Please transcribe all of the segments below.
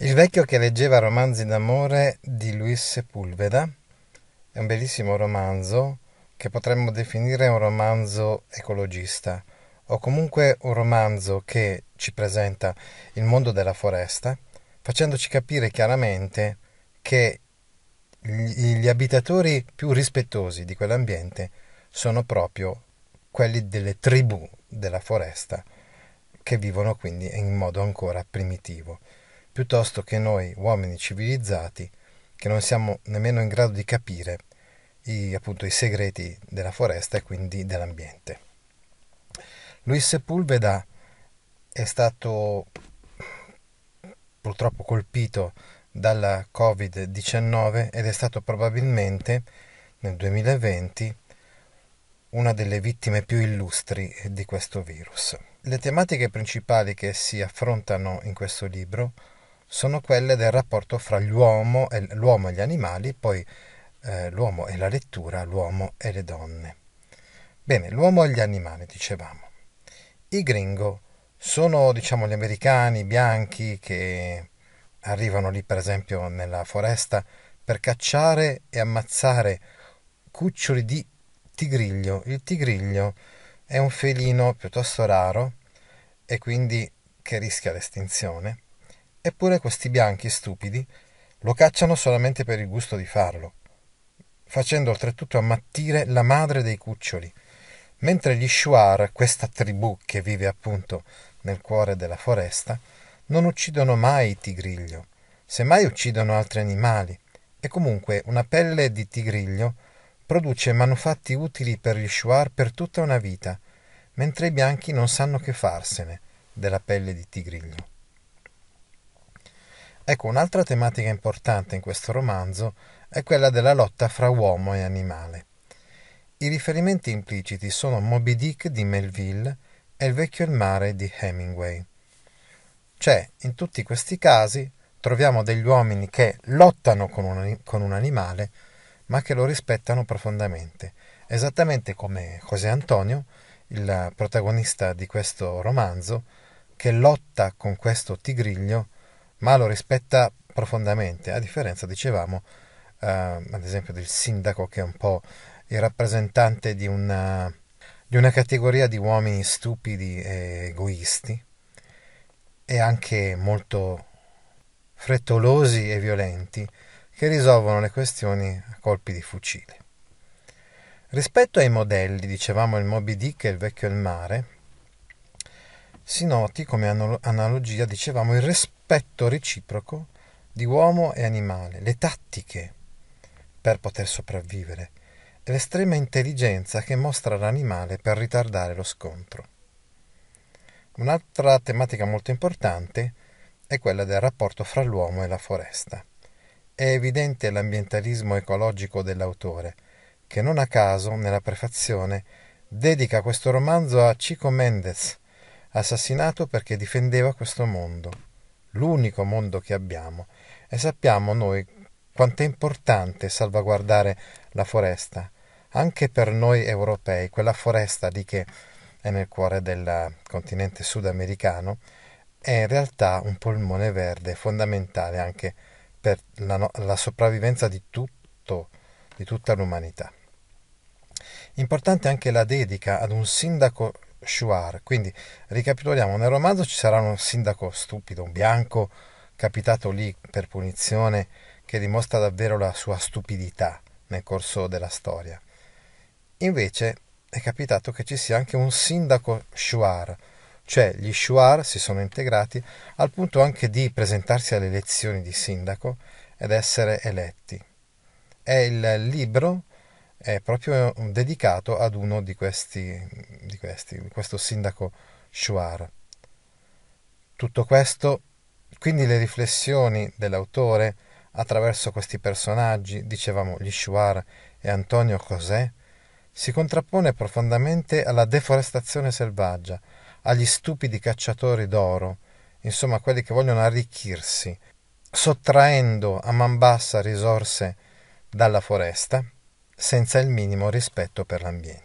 Il vecchio che leggeva romanzi d'amore di Luis Sepulveda è un bellissimo romanzo che potremmo definire un romanzo ecologista o comunque un romanzo che ci presenta il mondo della foresta facendoci capire chiaramente che gli, abitatori più rispettosi di quell'ambiente sono proprio quelli delle tribù della foresta che vivono quindi in modo ancora primitivo piuttosto che noi uomini civilizzati che non siamo nemmeno in grado di capire i, appunto, i segreti della foresta e quindi dell'ambiente. Luis Sepulveda è stato purtroppo colpito dalla Covid-19 ed è stato probabilmente nel 2020 una delle vittime più illustri di questo virus. Le tematiche principali che si affrontano in questo libro sono quelle del rapporto fra l'uomo e, l'uomo e gli animali, poi eh, l'uomo e la lettura, l'uomo e le donne. Bene, l'uomo e gli animali, dicevamo. I gringo sono, diciamo, gli americani bianchi che arrivano lì, per esempio, nella foresta per cacciare e ammazzare cuccioli di tigriglio. Il tigriglio è un felino piuttosto raro e quindi che rischia l'estinzione Eppure questi bianchi stupidi lo cacciano solamente per il gusto di farlo, facendo oltretutto ammattire la madre dei cuccioli, mentre gli Shuar, questa tribù che vive appunto nel cuore della foresta, non uccidono mai tigriglio, semmai uccidono altri animali, e comunque una pelle di tigriglio produce manufatti utili per gli Shuar per tutta una vita, mentre i bianchi non sanno che farsene della pelle di tigriglio. Ecco, un'altra tematica importante in questo romanzo è quella della lotta fra uomo e animale. I riferimenti impliciti sono Moby Dick di Melville e Il vecchio il mare di Hemingway. Cioè, in tutti questi casi troviamo degli uomini che lottano con un, con un animale, ma che lo rispettano profondamente, esattamente come José Antonio, il protagonista di questo romanzo, che lotta con questo tigriglio ma lo rispetta profondamente, a differenza, dicevamo, eh, ad esempio del sindaco che è un po' il rappresentante di una, di una categoria di uomini stupidi e egoisti e anche molto frettolosi e violenti che risolvono le questioni a colpi di fucile. Rispetto ai modelli, dicevamo il Moby Dick e il vecchio il mare, si noti come analogia, dicevamo, il rispetto reciproco di uomo e animale, le tattiche per poter sopravvivere e l'estrema intelligenza che mostra l'animale per ritardare lo scontro. Un'altra tematica molto importante è quella del rapporto fra l'uomo e la foresta. È evidente l'ambientalismo ecologico dell'autore, che non a caso nella prefazione dedica questo romanzo a Chico Mendes, assassinato perché difendeva questo mondo, l'unico mondo che abbiamo, e sappiamo noi quanto è importante salvaguardare la foresta, anche per noi europei, quella foresta lì che è nel cuore del continente sudamericano, è in realtà un polmone verde fondamentale anche per la, no- la sopravvivenza di tutto, di tutta l'umanità. Importante anche la dedica ad un sindaco Shuar. Quindi ricapitoliamo, nel romanzo ci sarà un sindaco stupido, un bianco, capitato lì per punizione, che dimostra davvero la sua stupidità nel corso della storia. Invece è capitato che ci sia anche un sindaco Shuar, cioè gli Shuar si sono integrati al punto anche di presentarsi alle elezioni di sindaco ed essere eletti. È il libro è proprio dedicato ad uno di questi, di questi questo sindaco Shuar. Tutto questo, quindi le riflessioni dell'autore attraverso questi personaggi, dicevamo gli Shuar e Antonio José, si contrappone profondamente alla deforestazione selvaggia, agli stupidi cacciatori d'oro, insomma quelli che vogliono arricchirsi, sottraendo a man bassa risorse dalla foresta, senza il minimo rispetto per l'ambiente.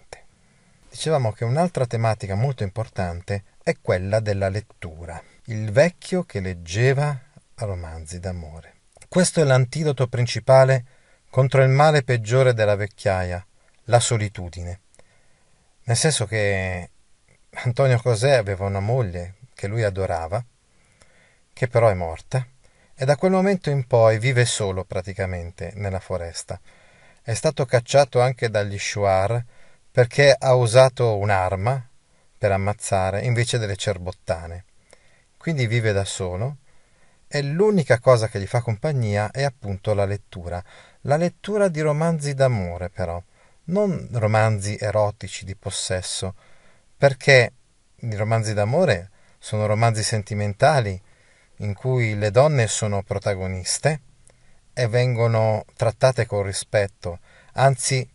Dicevamo che un'altra tematica molto importante è quella della lettura, il vecchio che leggeva romanzi d'amore. Questo è l'antidoto principale contro il male peggiore della vecchiaia, la solitudine. Nel senso che Antonio Cosè aveva una moglie che lui adorava, che però è morta, e da quel momento in poi vive solo praticamente nella foresta. È stato cacciato anche dagli Shuar perché ha usato un'arma per ammazzare invece delle cerbottane. Quindi vive da solo e l'unica cosa che gli fa compagnia è appunto la lettura. La lettura di romanzi d'amore però, non romanzi erotici di possesso, perché i romanzi d'amore sono romanzi sentimentali in cui le donne sono protagoniste e vengono trattate con rispetto, anzi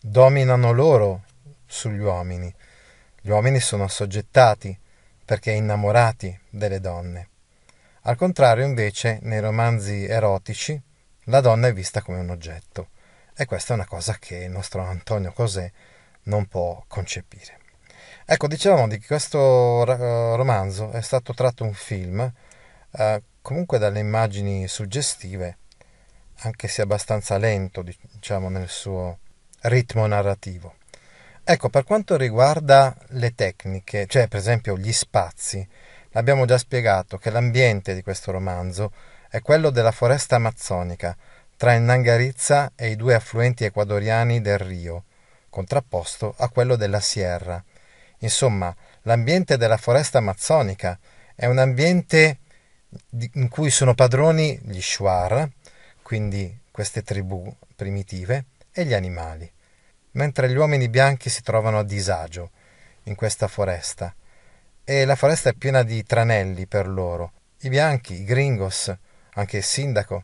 dominano loro sugli uomini. Gli uomini sono assoggettati perché innamorati delle donne. Al contrario, invece, nei romanzi erotici la donna è vista come un oggetto e questa è una cosa che il nostro Antonio Cosè non può concepire. Ecco, dicevamo di questo romanzo è stato tratto un film, eh, comunque dalle immagini suggestive, anche se abbastanza lento, diciamo, nel suo ritmo narrativo. Ecco, per quanto riguarda le tecniche, cioè per esempio gli spazi, abbiamo già spiegato che l'ambiente di questo romanzo è quello della foresta amazzonica, tra il Nangarizza e i due affluenti ecuadoriani del Rio, contrapposto a quello della Sierra, Insomma, l'ambiente della foresta amazzonica è un ambiente in cui sono padroni gli Shuar, quindi queste tribù primitive, e gli animali, mentre gli uomini bianchi si trovano a disagio in questa foresta. E la foresta è piena di tranelli per loro. I bianchi, i gringos, anche il sindaco,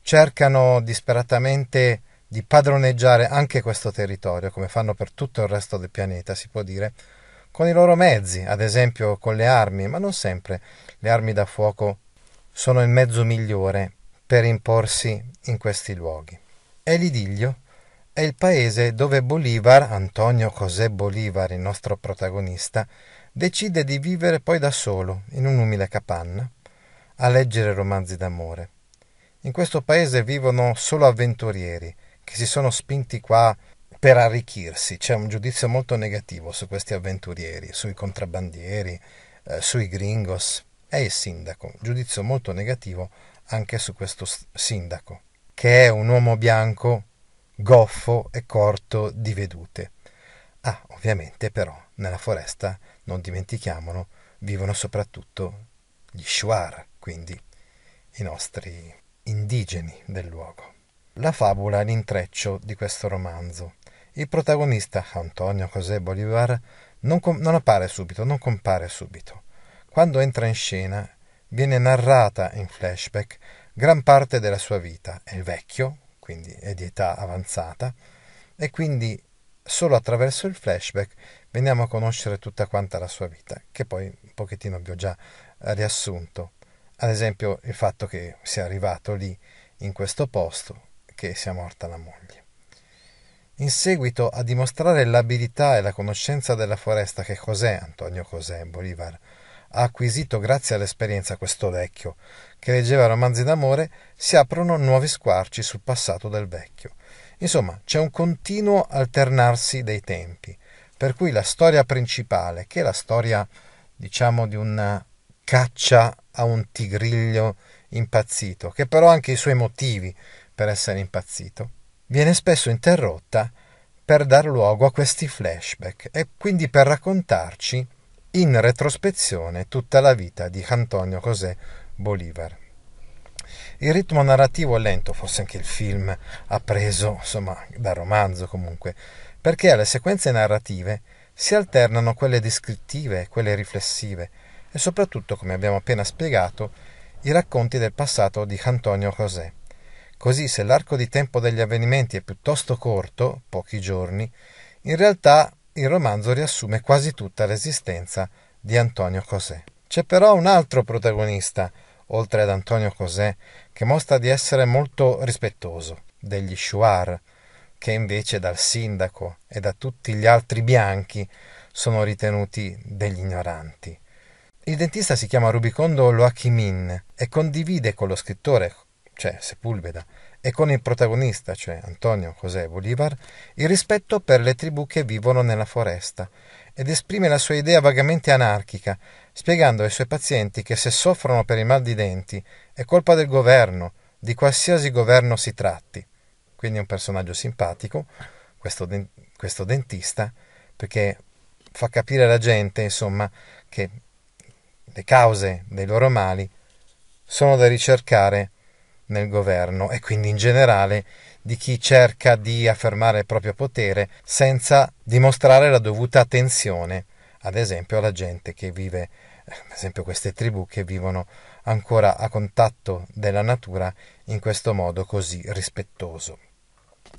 cercano disperatamente di padroneggiare anche questo territorio, come fanno per tutto il resto del pianeta, si può dire, con i loro mezzi, ad esempio con le armi, ma non sempre le armi da fuoco sono il mezzo migliore per imporsi in questi luoghi. E l'Idilio è il paese dove Bolivar, Antonio José Bolivar, il nostro protagonista, decide di vivere poi da solo, in un'umile capanna, a leggere romanzi d'amore. In questo paese vivono solo avventurieri che si sono spinti qua per arricchirsi. C'è un giudizio molto negativo su questi avventurieri, sui contrabbandieri, eh, sui gringos e il sindaco. Giudizio molto negativo anche su questo sindaco, che è un uomo bianco, goffo e corto di vedute. Ah, ovviamente però nella foresta, non dimentichiamolo, vivono soprattutto gli Shuar, quindi i nostri indigeni del luogo. La fabula è l'intreccio di questo romanzo. Il protagonista, Antonio José Bolivar, non, com- non appare subito, non compare subito. Quando entra in scena, viene narrata in flashback gran parte della sua vita. È vecchio, quindi è di età avanzata, e quindi solo attraverso il flashback veniamo a conoscere tutta quanta la sua vita, che poi un pochettino vi ho già riassunto. Ad esempio il fatto che sia arrivato lì, in questo posto, che sia morta la moglie. In seguito a dimostrare l'abilità e la conoscenza della foresta che José, Antonio José Bolivar, ha acquisito grazie all'esperienza questo vecchio, che leggeva romanzi d'amore, si aprono nuovi squarci sul passato del vecchio. Insomma, c'è un continuo alternarsi dei tempi, per cui la storia principale, che è la storia, diciamo, di una caccia a un tigriglio impazzito, che però ha anche i suoi motivi per essere impazzito, viene spesso interrotta per dar luogo a questi flashback e quindi per raccontarci in retrospezione tutta la vita di Antonio José Bolívar. Il ritmo narrativo è lento, forse anche il film ha preso, insomma, dal romanzo comunque, perché alle sequenze narrative si alternano quelle descrittive e quelle riflessive e soprattutto, come abbiamo appena spiegato, i racconti del passato di Antonio José. Così se l'arco di tempo degli avvenimenti è piuttosto corto, pochi giorni, in realtà il romanzo riassume quasi tutta l'esistenza di Antonio José. C'è però un altro protagonista, oltre ad Antonio José, che mostra di essere molto rispettoso degli Shuar, che invece dal sindaco e da tutti gli altri bianchi sono ritenuti degli ignoranti. Il dentista si chiama Rubicondo Loachimin e condivide con lo scrittore, cioè Sepulveda, e con il protagonista, cioè Antonio José Bolívar, il rispetto per le tribù che vivono nella foresta ed esprime la sua idea vagamente anarchica, spiegando ai suoi pazienti che se soffrono per il mal di denti è colpa del governo, di qualsiasi governo si tratti. Quindi è un personaggio simpatico, questo, den- questo dentista, perché fa capire alla gente, insomma, che le cause dei loro mali sono da ricercare nel governo e quindi in generale di chi cerca di affermare il proprio potere senza dimostrare la dovuta attenzione, ad esempio alla gente che vive, ad esempio queste tribù che vivono ancora a contatto della natura in questo modo così rispettoso.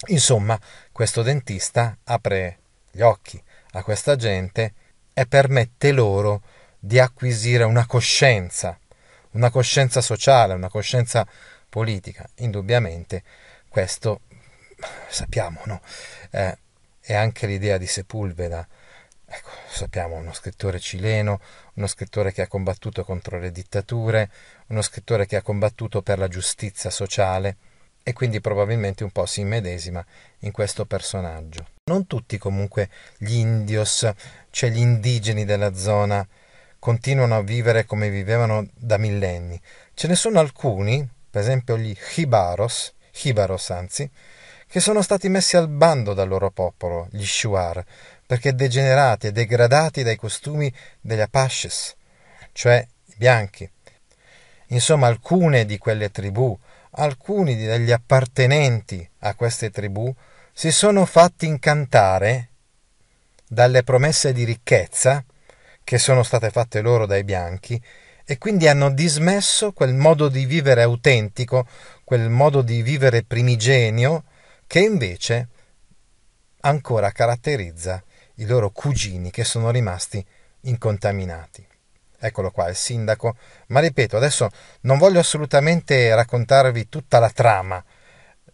Insomma, questo dentista apre gli occhi a questa gente e permette loro di acquisire una coscienza, una coscienza sociale, una coscienza politica. Indubbiamente questo sappiamo, no? Eh, è anche l'idea di Sepulveda. Ecco, sappiamo uno scrittore cileno, uno scrittore che ha combattuto contro le dittature, uno scrittore che ha combattuto per la giustizia sociale e quindi probabilmente un po' si immedesima in questo personaggio. Non tutti comunque gli indios, cioè gli indigeni della zona, continuano a vivere come vivevano da millenni. Ce ne sono alcuni, per esempio gli Jibaros, Jibaros anzi, che sono stati messi al bando dal loro popolo, gli Shuar, perché degenerati e degradati dai costumi degli Apaches, cioè i bianchi. Insomma, alcune di quelle tribù, alcuni degli appartenenti a queste tribù, si sono fatti incantare dalle promesse di ricchezza che sono state fatte loro dai bianchi e quindi hanno dismesso quel modo di vivere autentico, quel modo di vivere primigenio che invece ancora caratterizza i loro cugini che sono rimasti incontaminati. Eccolo qua, il sindaco. Ma ripeto, adesso non voglio assolutamente raccontarvi tutta la trama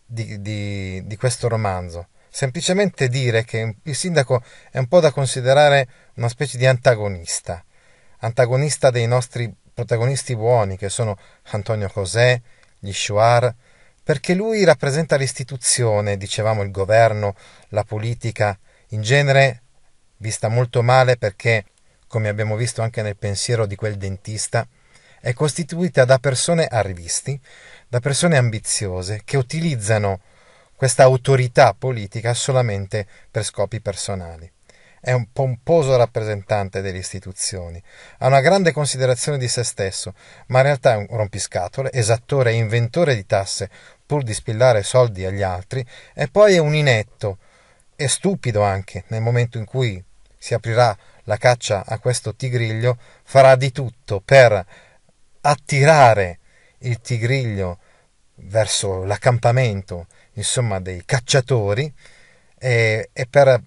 di, di, di questo romanzo, semplicemente dire che il sindaco è un po' da considerare una specie di antagonista, antagonista dei nostri protagonisti buoni che sono Antonio José, gli Shuar, perché lui rappresenta l'istituzione, dicevamo il governo, la politica, in genere vista molto male perché, come abbiamo visto anche nel pensiero di quel dentista, è costituita da persone arrivisti, da persone ambiziose che utilizzano questa autorità politica solamente per scopi personali è un pomposo rappresentante delle istituzioni, ha una grande considerazione di se stesso, ma in realtà è un rompiscatole, esattore e inventore di tasse pur di spillare soldi agli altri, e poi è un inetto e stupido anche nel momento in cui si aprirà la caccia a questo tigriglio, farà di tutto per attirare il tigriglio verso l'accampamento, insomma, dei cacciatori e, e per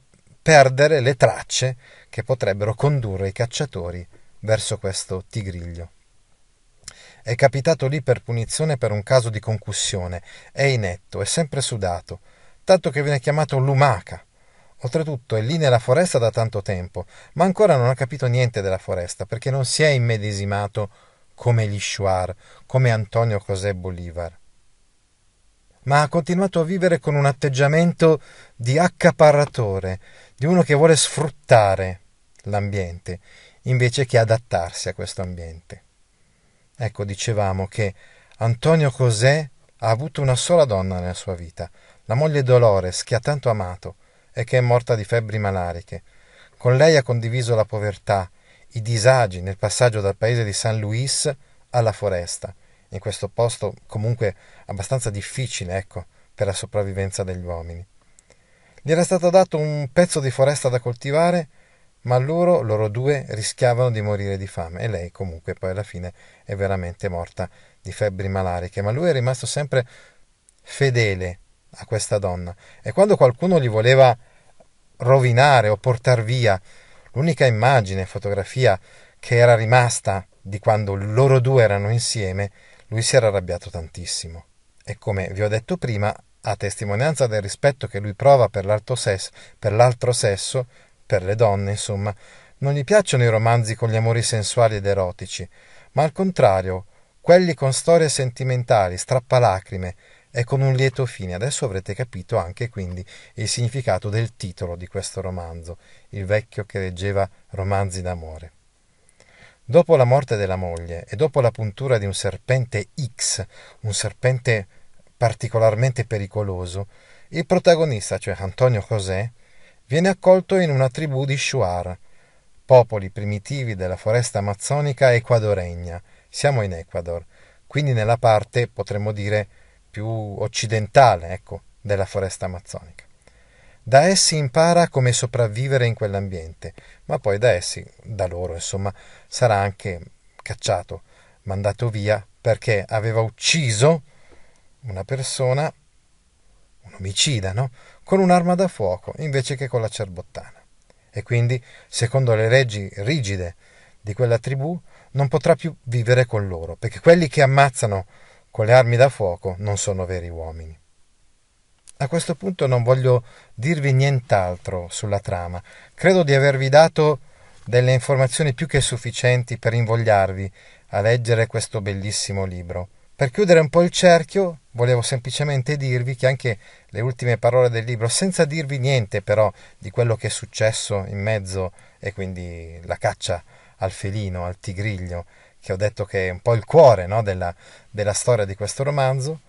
perdere le tracce che potrebbero condurre i cacciatori verso questo tigriglio. È capitato lì per punizione per un caso di concussione, è inetto, è sempre sudato, tanto che viene chiamato lumaca. Oltretutto è lì nella foresta da tanto tempo, ma ancora non ha capito niente della foresta, perché non si è immedesimato come gli Shuar, come Antonio José Bolívar. ma ha continuato a vivere con un atteggiamento di accaparratore, di uno che vuole sfruttare l'ambiente, invece che adattarsi a questo ambiente. Ecco, dicevamo che Antonio Cosè ha avuto una sola donna nella sua vita, la moglie Dolores, che ha tanto amato e che è morta di febbri malariche. Con lei ha condiviso la povertà, i disagi nel passaggio dal paese di San Luis alla foresta, in questo posto comunque abbastanza difficile, ecco, per la sopravvivenza degli uomini. Gli era stato dato un pezzo di foresta da coltivare, ma loro, loro due, rischiavano di morire di fame. E lei comunque poi alla fine è veramente morta di febbri malariche, ma lui è rimasto sempre fedele a questa donna. E quando qualcuno gli voleva rovinare o portar via l'unica immagine, fotografia che era rimasta di quando loro due erano insieme, lui si era arrabbiato tantissimo. E come vi ho detto prima, a testimonianza del rispetto che lui prova per l'altro sesso, per, l'altro sesso, per le donne, insomma, non gli piacciono i romanzi con gli amori sensuali ed erotici, ma al contrario, quelli con storie sentimentali, strappalacrime e con un lieto fine. Adesso avrete capito anche quindi il significato del titolo di questo romanzo, il vecchio che leggeva romanzi d'amore. Dopo la morte della moglie e dopo la puntura di un serpente X, un serpente particolarmente pericoloso, il protagonista, cioè Antonio José, viene accolto in una tribù di Shuar, popoli primitivi della foresta amazzonica equadoregna. Siamo in Ecuador, quindi nella parte, potremmo dire, più occidentale, ecco, della foresta amazzonica. Da essi impara come sopravvivere in quell'ambiente, ma poi da essi, da loro, insomma, sarà anche cacciato, mandato via perché aveva ucciso una persona, un omicida, no? Con un'arma da fuoco invece che con la cerbottana. E quindi, secondo le leggi rigide di quella tribù, non potrà più vivere con loro, perché quelli che ammazzano con le armi da fuoco non sono veri uomini. A questo punto non voglio dirvi nient'altro sulla trama. Credo di avervi dato delle informazioni più che sufficienti per invogliarvi a leggere questo bellissimo libro. Per chiudere un po' il cerchio, volevo semplicemente dirvi che anche le ultime parole del libro, senza dirvi niente però di quello che è successo in mezzo e quindi la caccia al felino, al tigriglio, che ho detto che è un po' il cuore no, della, della storia di questo romanzo,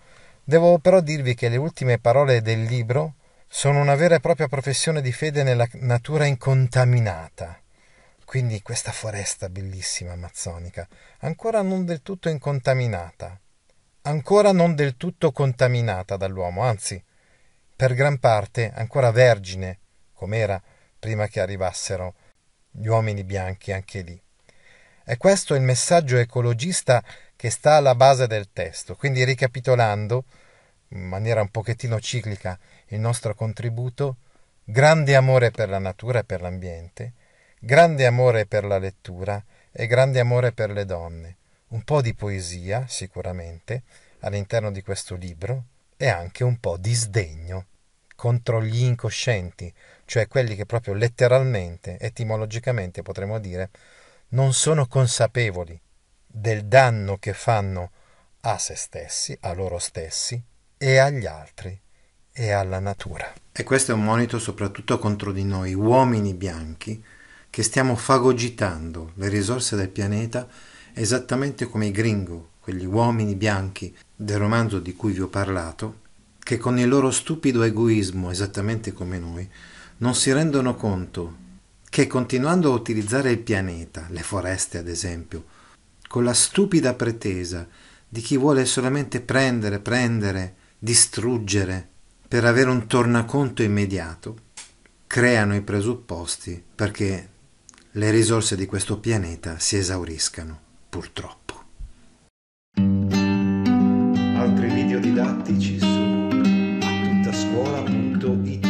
Devo però dirvi che le ultime parole del libro sono una vera e propria professione di fede nella natura incontaminata. Quindi questa foresta bellissima amazzonica, ancora non del tutto incontaminata, ancora non del tutto contaminata dall'uomo, anzi, per gran parte ancora vergine, com'era prima che arrivassero gli uomini bianchi anche lì. E questo è il messaggio ecologista che sta alla base del testo. Quindi ricapitolando, in maniera un pochettino ciclica, il nostro contributo, grande amore per la natura e per l'ambiente, grande amore per la lettura e grande amore per le donne, un po' di poesia sicuramente all'interno di questo libro e anche un po' di sdegno contro gli incoscienti, cioè quelli che proprio letteralmente, etimologicamente potremmo dire, non sono consapevoli del danno che fanno a se stessi, a loro stessi e agli altri e alla natura. E questo è un monito soprattutto contro di noi, uomini bianchi, che stiamo fagocitando le risorse del pianeta esattamente come i gringo, quegli uomini bianchi del romanzo di cui vi ho parlato, che con il loro stupido egoismo, esattamente come noi, non si rendono conto che continuando a utilizzare il pianeta, le foreste ad esempio, con la stupida pretesa di chi vuole solamente prendere, prendere, distruggere per avere un tornaconto immediato, creano i presupposti perché le risorse di questo pianeta si esauriscano, purtroppo. Altri video didattici su attuttascuola.it